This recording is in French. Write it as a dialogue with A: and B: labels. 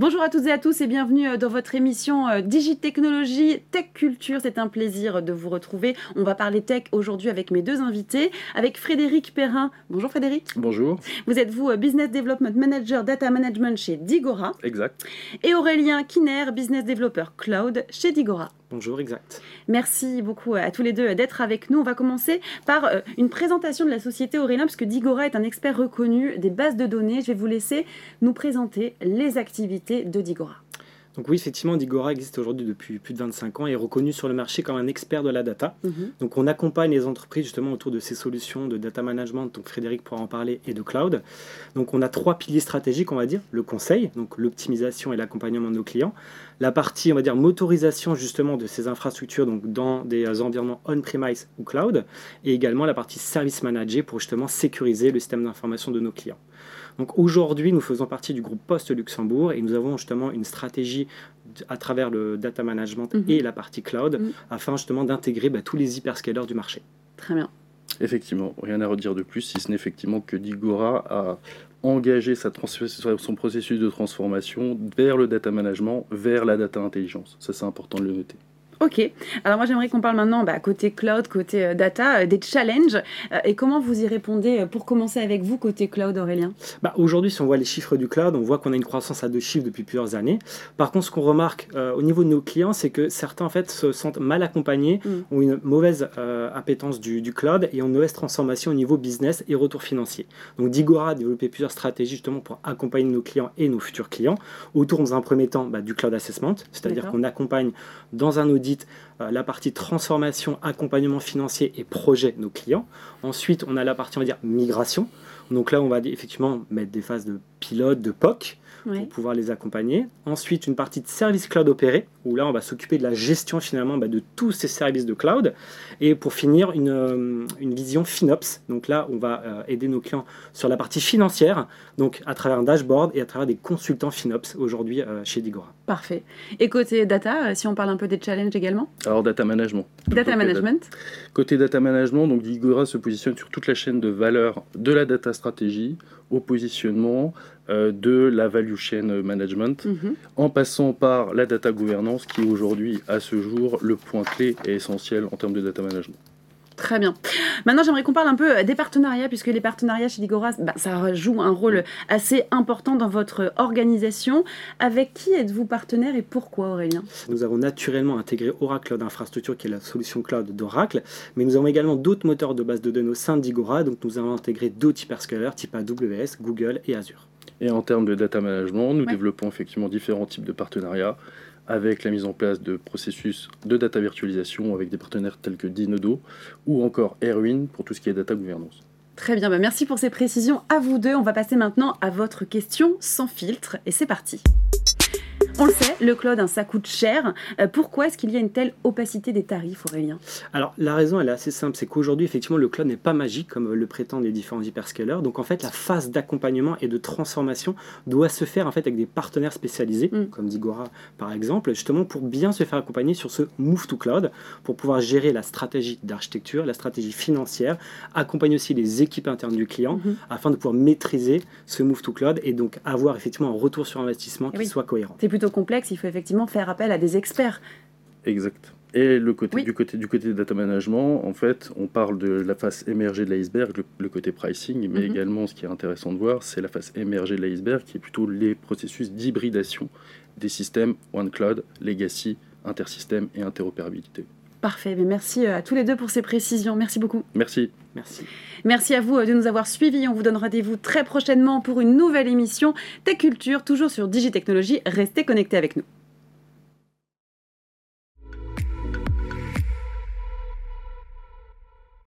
A: Bonjour à toutes et à tous et bienvenue euh, dans votre émission euh, Digitechnologie Tech Culture. C'est un plaisir de vous retrouver. On va parler tech aujourd'hui avec mes deux invités, avec Frédéric Perrin. Bonjour Frédéric.
B: Bonjour.
A: Vous êtes vous euh, Business Development Manager Data Management chez Digora.
B: Exact.
A: Et Aurélien Kiner, Business Developer Cloud chez Digora.
B: Bonjour, exact.
A: Merci beaucoup à tous les deux d'être avec nous. On va commencer par une présentation de la société Aurélien, puisque Digora est un expert reconnu des bases de données. Je vais vous laisser nous présenter les activités de Digora.
B: Donc oui, effectivement, Digora existe aujourd'hui depuis plus de 25 ans et est reconnu sur le marché comme un expert de la data. Mhm. Donc on accompagne les entreprises justement autour de ces solutions de data management, donc Frédéric pourra en parler, et de cloud. Donc on a trois piliers stratégiques, on va dire, le conseil, donc l'optimisation et l'accompagnement de nos clients, la partie, on va dire, motorisation justement de ces infrastructures donc dans des environnements on-premise ou cloud, et également la partie service manager pour justement sécuriser le système d'information de nos clients. Donc aujourd'hui, nous faisons partie du groupe Post Luxembourg et nous avons justement une stratégie à travers le data management mhm. et la partie cloud mhm. afin justement d'intégrer bah, tous les hyperscalers du marché.
A: Très bien.
C: Effectivement, rien à redire de plus, si ce n'est effectivement que Digora a engagé sa son processus de transformation vers le data management, vers la data intelligence. Ça, c'est important de le noter.
A: Ok. Alors moi j'aimerais qu'on parle maintenant bah, côté cloud, côté euh, data, euh, des challenges euh, et comment vous y répondez pour commencer avec vous côté cloud Aurélien?
B: Bah, Aujourd'hui si on voit les chiffres du cloud, on voit qu'on a une croissance à deux chiffres depuis plusieurs années. Par contre ce qu'on remarque au niveau de nos clients c'est que certains en fait se sentent mal accompagnés, mm. ont une mauvaise appétence du, du, cloud et ont une mauvaise transformation au niveau business et retour financier. Donc Digora a développé plusieurs stratégies justement pour accompagner nos clients et nos futurs clients autour dans un premier temps bah, du cloud assessment, c'est-à-dire qu'on accompagne dans un audit euh, la partie transformation, accompagnement financier et projet nos clients. Ensuite, on a la partie, on va dire, migration. Donc là, on va effectivement mettre des phases de pilote, de POC, pour pouvoir les accompagner. Ensuite, une partie de service cloud opéré, où là, on va s'occuper de la gestion finalement bah, de tous ces services de cloud. Et pour finir, une, euh, une vision FinOps. Donc là, on va euh, aider nos clients sur la partie financière, donc à travers un dashboard et à travers des consultants FinOps aujourd'hui euh, chez Digora.
A: Parfait. Et côté data, si on parle un peu des challenges également?
C: Alors, data management.
A: Data management.
C: côté data management, donc Digora se positionne sur toute la chaîne de valeur de la data stratégie au positionnement de la value chain management, mhm. en passant par la data gouvernance qui est aujourd'hui, à ce jour, le point clé et essentiel en termes de data management.
A: Très bien. Maintenant, j'aimerais qu'on parle un peu des partenariats, puisque les partenariats chez Ligora, bah, ça joue un rôle assez important dans votre organisation. Avec qui êtes-vous partenaire et pourquoi, Aurélien?
B: Nous avons naturellement intégré Oracle Cloud Infrastructure, qui est la solution cloud d'Oracle, mais nous avons également d'autres moteurs de base de données au sein d'Igora, donc nous avons intégré d'autres hyperscalers type AWS, Google et Azure.
C: Et en termes de data management, nous développons effectivement différents types de partenariats avec la mise en place de processus de data virtualisation avec des partenaires tels que Dinodo ou encore Erwin pour tout ce qui est data gouvernance.
A: Très bien, bah, merci pour ces précisions à vous deux. On va passer maintenant à votre question sans filtre et c'est parti. On le sait, le cloud, hein, ça coûte cher. Euh, pourquoi est-ce qu'il y a une telle opacité des tarifs, Aurélien?
B: Alors, la raison, elle est assez simple. C'est qu'aujourd'hui, effectivement, le cloud n'est pas magique comme le prétendent les différents hyperscalers. Donc, en fait, la phase d'accompagnement et de transformation doit se faire en fait avec des partenaires spécialisés, mm. comme Digora par exemple, justement pour bien se faire accompagner sur ce move to cloud, pour pouvoir gérer la stratégie d'architecture, la stratégie financière, accompagner aussi les équipes internes du client, mm-hmm. afin de pouvoir maîtriser ce move to cloud et donc avoir effectivement un retour sur investissement qui soit cohérent.
A: C'est plutôt complexe, il faut effectivement faire appel à des experts.
C: Exact. Et le côté, du, côté, du côté data management, en fait, on parle de la face émergée de l'iceberg, le, côté pricing, mais mhm. également, ce qui est intéressant de voir, c'est la face émergée de l'iceberg, qui est plutôt les processus d'hybridation des systèmes One Cloud, Legacy, Intersystème et interopérabilité.
A: Parfait, mais merci euh, à tous les deux pour ces précisions. Merci beaucoup.
C: Merci.
B: Merci.
A: Merci à vous euh, de nous avoir suivis. On vous donne rendez-vous très prochainement pour une nouvelle émission Tech Culture, toujours sur Digitechnologie. Restez connectés avec nous.